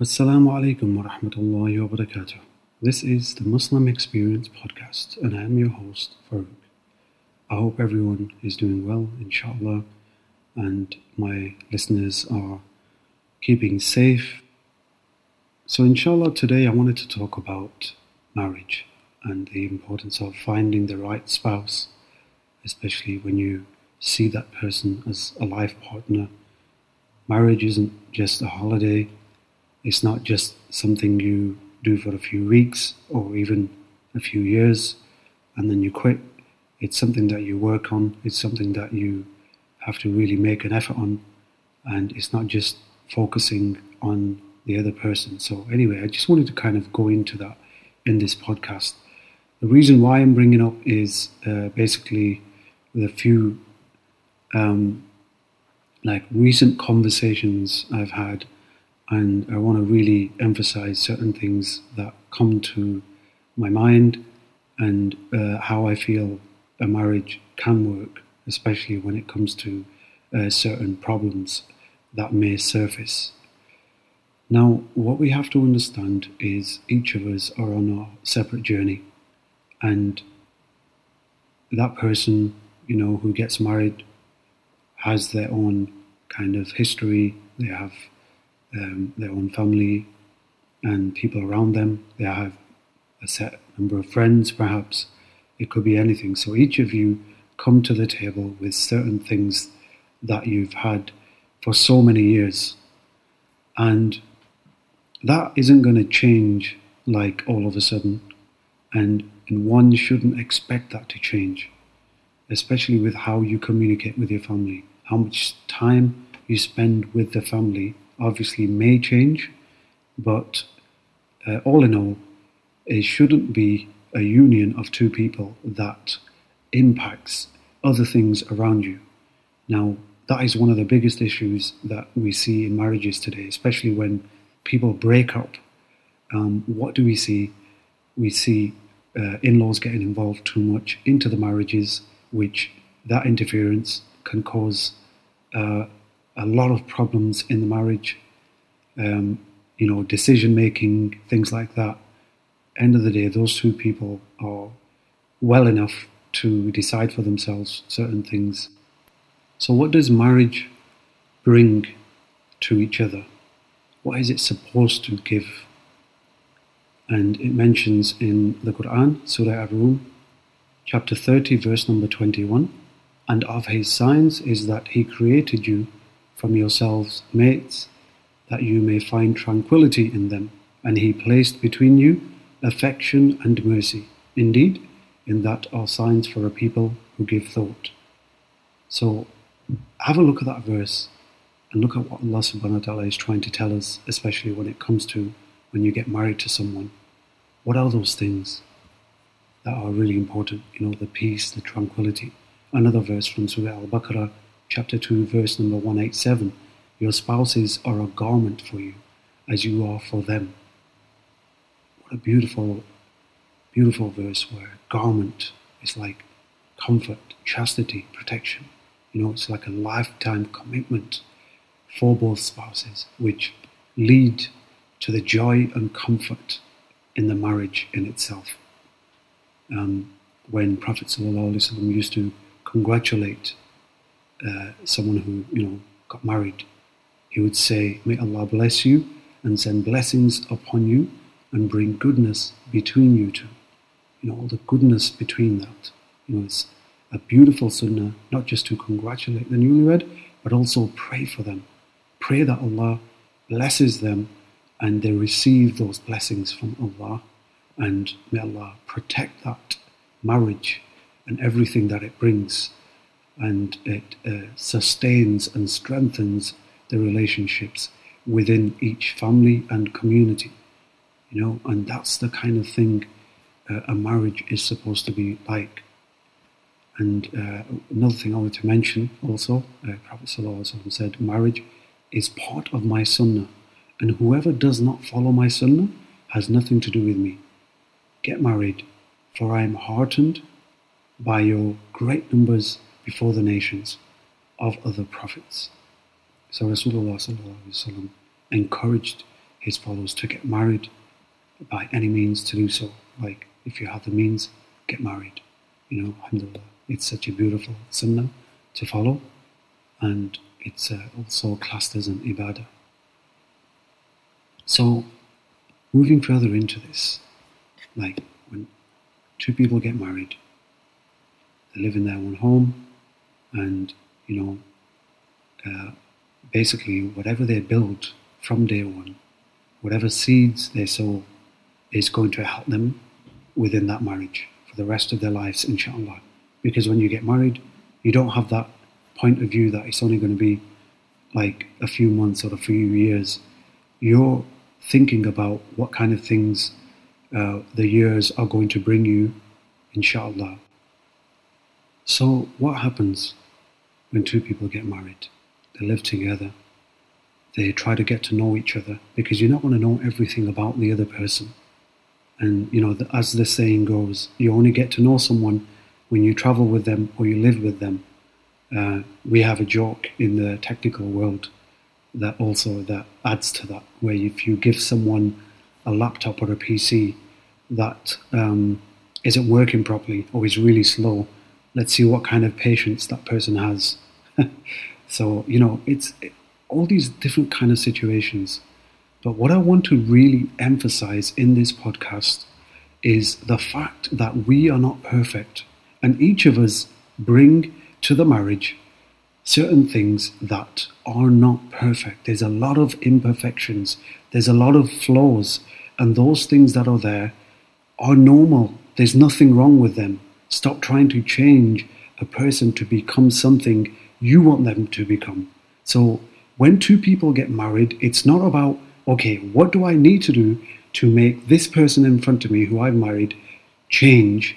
Assalamu alaikum wa rahmatullahi wa barakatuh. This is the Muslim Experience Podcast, and I am your host, Farouk. I hope everyone is doing well, inshallah, and my listeners are keeping safe. So, inshallah, today I wanted to talk about marriage and the importance of finding the right spouse, especially when you see that person as a life partner. Marriage isn't just a holiday it's not just something you do for a few weeks or even a few years and then you quit. It's something that you work on, it's something that you have to really make an effort on, and it's not just focusing on the other person. So, anyway, I just wanted to kind of go into that in this podcast. The reason why I'm bringing up is uh, basically the few um, like recent conversations I've had and I want to really emphasize certain things that come to my mind and uh, how I feel a marriage can work, especially when it comes to uh, certain problems that may surface. Now, what we have to understand is each of us are on a separate journey, and that person, you know, who gets married has their own kind of history, they have um, their own family and people around them. They have a set number of friends, perhaps. It could be anything. So each of you come to the table with certain things that you've had for so many years. And that isn't going to change like all of a sudden. And, and one shouldn't expect that to change, especially with how you communicate with your family, how much time you spend with the family obviously may change, but uh, all in all, it shouldn't be a union of two people that impacts other things around you. Now, that is one of the biggest issues that we see in marriages today, especially when people break up. Um, what do we see? We see uh, in laws getting involved too much into the marriages, which that interference can cause uh, a lot of problems in the marriage, um, you know, decision making, things like that. End of the day, those two people are well enough to decide for themselves certain things. So, what does marriage bring to each other? What is it supposed to give? And it mentions in the Quran, Surah Ar-Rum, chapter 30, verse number 21, and of his signs is that he created you from yourselves mates, that you may find tranquility in them, and he placed between you affection and mercy. Indeed, in that are signs for a people who give thought. So have a look at that verse and look at what Allah subhanahu wa ta'ala is trying to tell us, especially when it comes to when you get married to someone. What are those things that are really important? You know, the peace, the tranquility. Another verse from Surah Al Baqarah chapter 2, verse number 187 Your spouses are a garment for you, as you are for them. What a beautiful, beautiful verse where garment is like comfort, chastity, protection. You know, it's like a lifetime commitment for both spouses, which lead to the joy and comfort in the marriage in itself. Um, when Prophet ﷺ used to congratulate uh, someone who you know got married, he would say, "May Allah bless you and send blessings upon you and bring goodness between you two." You know all the goodness between that. You know it's a beautiful sunnah, not just to congratulate the newlywed, but also pray for them. Pray that Allah blesses them and they receive those blessings from Allah. And may Allah protect that marriage and everything that it brings and it uh, sustains and strengthens the relationships within each family and community. You know, and that's the kind of thing uh, a marriage is supposed to be like. And uh, another thing I wanted to mention also, uh, Prophet ﷺ said, marriage is part of my sunnah, and whoever does not follow my sunnah has nothing to do with me. Get married, for I am heartened by your great numbers before the nations of other prophets. So Rasulullah encouraged his followers to get married by any means to do so. Like if you have the means, get married. You know, alhamdulillah. It's such a beautiful sunnah to follow and it's uh, also classed as an ibadah. So, moving further into this, like when two people get married, they live in their own home, and you know, uh, basically whatever they build from day one, whatever seeds they sow, is going to help them within that marriage for the rest of their lives, inshallah. Because when you get married, you don't have that point of view that it's only going to be like a few months or a few years. You're thinking about what kind of things uh, the years are going to bring you, inshallah. So, what happens when two people get married? They live together. They try to get to know each other because you're not going to know everything about the other person. And, you know, as the saying goes, you only get to know someone when you travel with them or you live with them. Uh, we have a joke in the technical world that also that adds to that, where if you give someone a laptop or a PC that um, not working properly or is really slow, let's see what kind of patience that person has. so you know, it's it, all these different kind of situations. But what I want to really emphasize in this podcast is the fact that we are not perfect, and each of us bring to the marriage certain things that are not perfect. There's a lot of imperfections, there's a lot of flaws, and those things that are there are normal. There's nothing wrong with them. Stop trying to change a person to become something you want them to become. So, when two people get married, it's not about, okay, what do I need to do to make this person in front of me who I've married change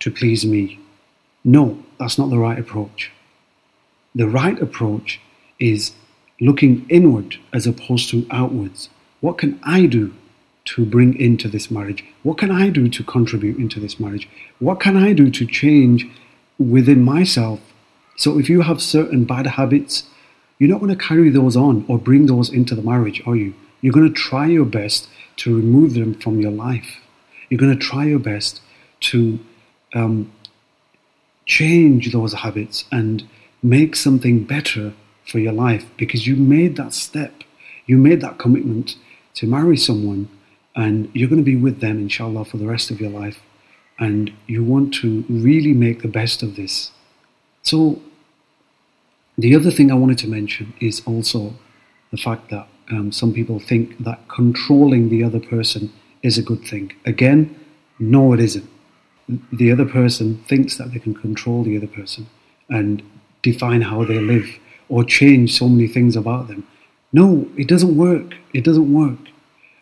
to please me? No, that's not the right approach. The right approach is looking inward as opposed to outwards. What can I do to bring into this marriage? What can I do to contribute into this marriage? What can I do to change within myself? So, if you have certain bad habits, you're not going to carry those on or bring those into the marriage, are you? You're going to try your best to remove them from your life. You're going to try your best to um, change those habits and make something better for your life because you made that step, you made that commitment to marry someone, and you're going to be with them, inshallah, for the rest of your life. And you want to really make the best of this. So, the other thing I wanted to mention is also the fact that um, some people think that controlling the other person is a good thing. Again, no, it isn't. The other person thinks that they can control the other person, and define how they live or change so many things about them. No, it doesn't work. It doesn't work.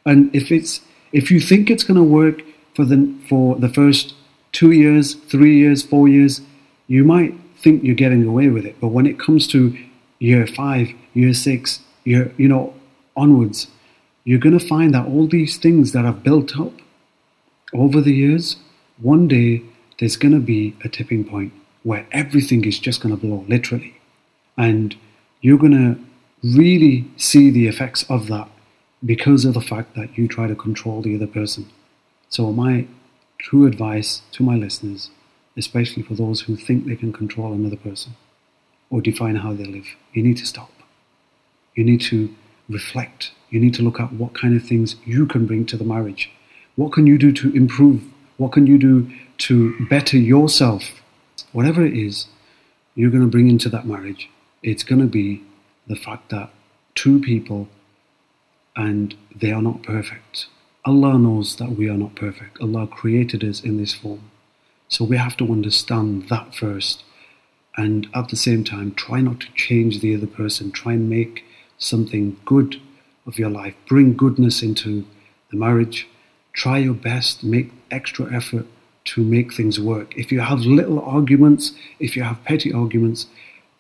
And if it's if you think it's going to work for the for the first two years, three years, four years, you might think you're getting away with it. But when it comes to year five, year six, year you know onwards, you're going to find that all these things that have built up over the years, one day there's going to be a tipping point where everything is just going to blow, literally. And you're going to really see the effects of that because of the fact that you try to control the other person. So, my true advice to my listeners, especially for those who think they can control another person or define how they live, you need to stop. You need to reflect. You need to look at what kind of things you can bring to the marriage. What can you do to improve? What can you do to better yourself whatever it is you're going to bring into that marriage, it's going to be the fact that two people and they are not perfect. Allah knows that we are not perfect. Allah created us in this form. So we have to understand that first. And at the same time, try not to change the other person. Try and make something good of your life. Bring goodness into the marriage. Try your best. Make extra effort to make things work. If you have little arguments, if you have petty arguments,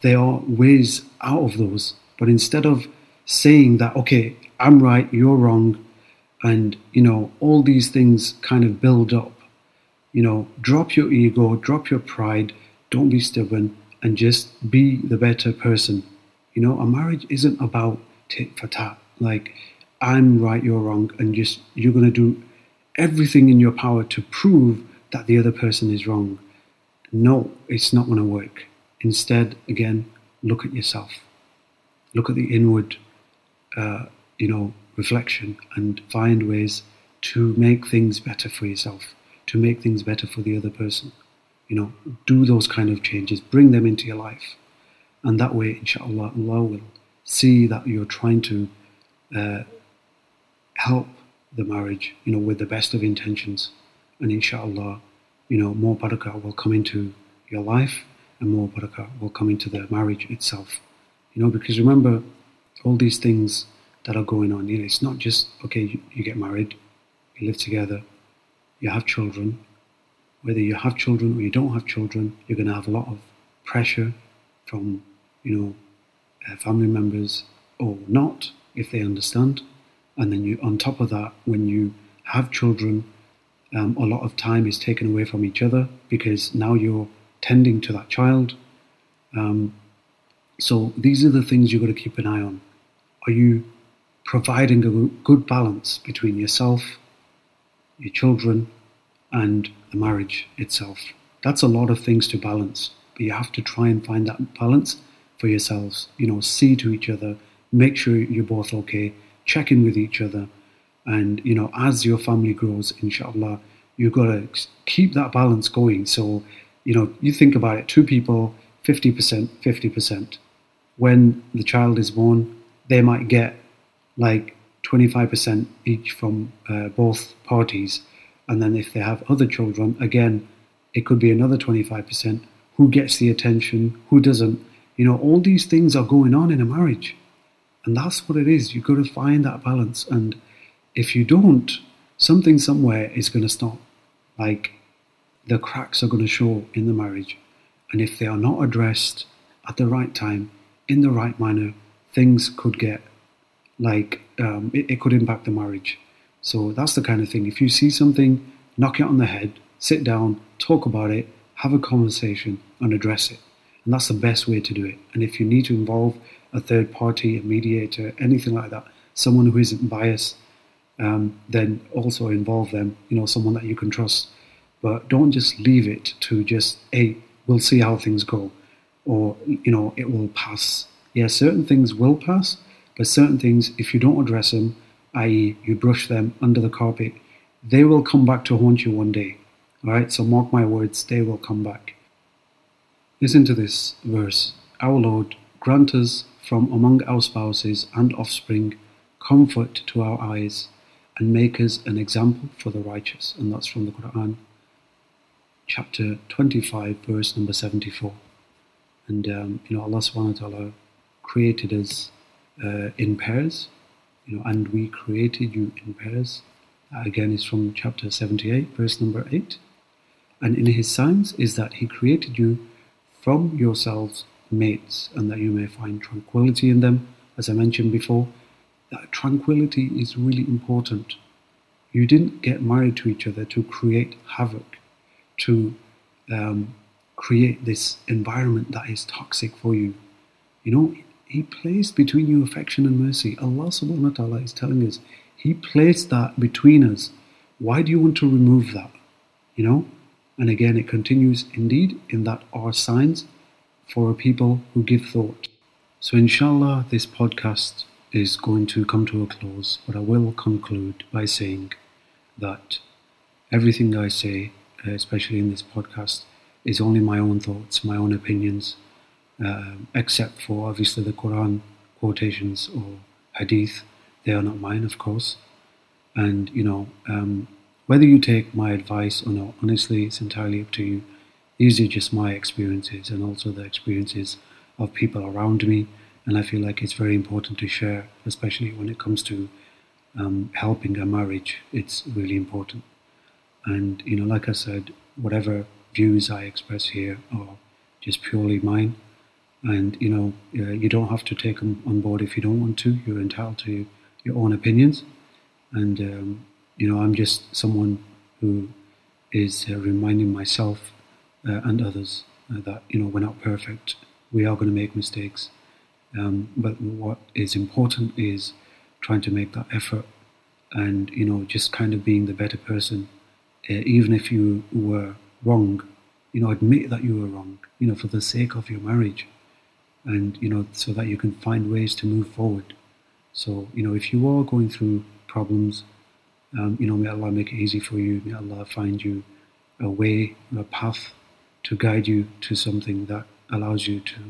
there are ways out of those. But instead of saying that, okay, I'm right, you're wrong, and you know, all these things kind of build up, you know, drop your ego, drop your pride, don't be stubborn, and just be the better person. You know, a marriage isn't about tit for tat. Like, I'm right, you're wrong, and just you're going to do everything in your power to prove that the other person is wrong. No, it's not going to work. Instead, again, look at yourself. Look at the inward, uh, you know, reflection and find ways to make things better for yourself, to make things better for the other person. You know, do those kind of changes, bring them into your life. And that way, inshallah, Allah will see that you're trying to uh, help the marriage, you know, with the best of intentions. And inshallah, you know, more barakah will come into your life and more barakah will come into the marriage itself. You know, because remember, all these things that are going on, you know, it's not just, okay, you, you get married, you live together, you have children. Whether you have children or you don't have children, you're going to have a lot of pressure from, you know, uh, family members or not, if they understand. And then you, on top of that, when you have children, um, a lot of time is taken away from each other because now you're tending to that child. Um, so these are the things you've got to keep an eye on. Are you providing a good balance between yourself, your children, and the marriage itself? That's a lot of things to balance, but you have to try and find that balance for yourselves. You know, see to each other, make sure you're both okay, check in with each other. And, you know, as your family grows, inshallah, you've got to keep that balance going. So, you know, you think about it two people, 50%, 50%. When the child is born, they might get like 25% each from uh, both parties. And then if they have other children, again, it could be another 25%. Who gets the attention? Who doesn't? You know, all these things are going on in a marriage. And that's what it is. You've got to find that balance. And if you don't, something somewhere is going to stop. Like the cracks are going to show in the marriage. And if they are not addressed at the right time, in the right manner, things could get like um, it, it could impact the marriage. So that's the kind of thing. If you see something, knock it on the head, sit down, talk about it, have a conversation, and address it. And that's the best way to do it. And if you need to involve a third party, a mediator, anything like that, someone who isn't biased, um, then also involve them, you know, someone that you can trust. But don't just leave it to just, hey, we'll see how things go, or, you know, it will pass. Yeah, certain things will pass, but certain things, if you don't address them, i.e., you brush them under the carpet, they will come back to haunt you one day. All right, so mark my words, they will come back. Listen to this verse Our Lord, grant us from among our spouses and offspring comfort to our eyes and make us an example for the righteous. And that's from the Quran, chapter 25, verse number 74. And, um, you know, Allah subhanahu wa ta'ala created us uh, in pairs, you know, and we created you in pairs. Uh, again, it's from chapter 78, verse number 8. And in his signs is that he created you from yourselves mates, and that you may find tranquility in them. As I mentioned before, that tranquility is really important. You didn't get married to each other to create havoc, to um, create this environment that is toxic for you. You know, He placed between you affection and mercy. Allah subhanahu wa ta'ala is telling us, He placed that between us. Why do you want to remove that? You know? And again, it continues, indeed, in that are signs for a people who give thought. So, inshallah, this podcast is going to come to a close, but I will conclude by saying that everything I say, especially in this podcast, is only my own thoughts, my own opinions, uh, except for obviously the Quran quotations or hadith. They are not mine, of course. And, you know, um, whether you take my advice or not, honestly, it's entirely up to you. These are just my experiences and also the experiences of people around me. And I feel like it's very important to share, especially when it comes to um, helping a marriage. It's really important. And, you know, like I said, whatever views I express here are just purely mine. And, you know, uh, you don't have to take them on board if you don't want to. You're entitled to your own opinions. And, um, you know, I'm just someone who is uh, reminding myself uh, and others uh, that you know we're not perfect. We are going to make mistakes, um, but what is important is trying to make that effort and, you know, just kind of being the better person, uh, even if you were wrong, you know, admit that you were wrong, you know, for the sake of your marriage and, you know, so that you can find ways to move forward. So, you know, if you are going through problems, um, you know, may Allah make it easy for you. May Allah find you a way, a path to guide you to something that allows you to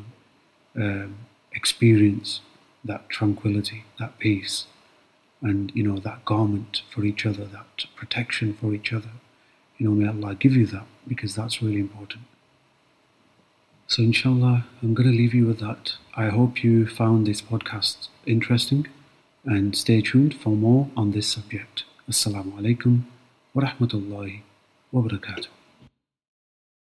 um, experience that tranquility, that peace, and you know that garment for each other, that protection for each other. You know, may Allah give you that because that's really important. So, inshallah, I'm going to leave you with that. I hope you found this podcast interesting and stay tuned for more on this subject. Assalamu alaikum wa rahmatullahi wa barakatuh.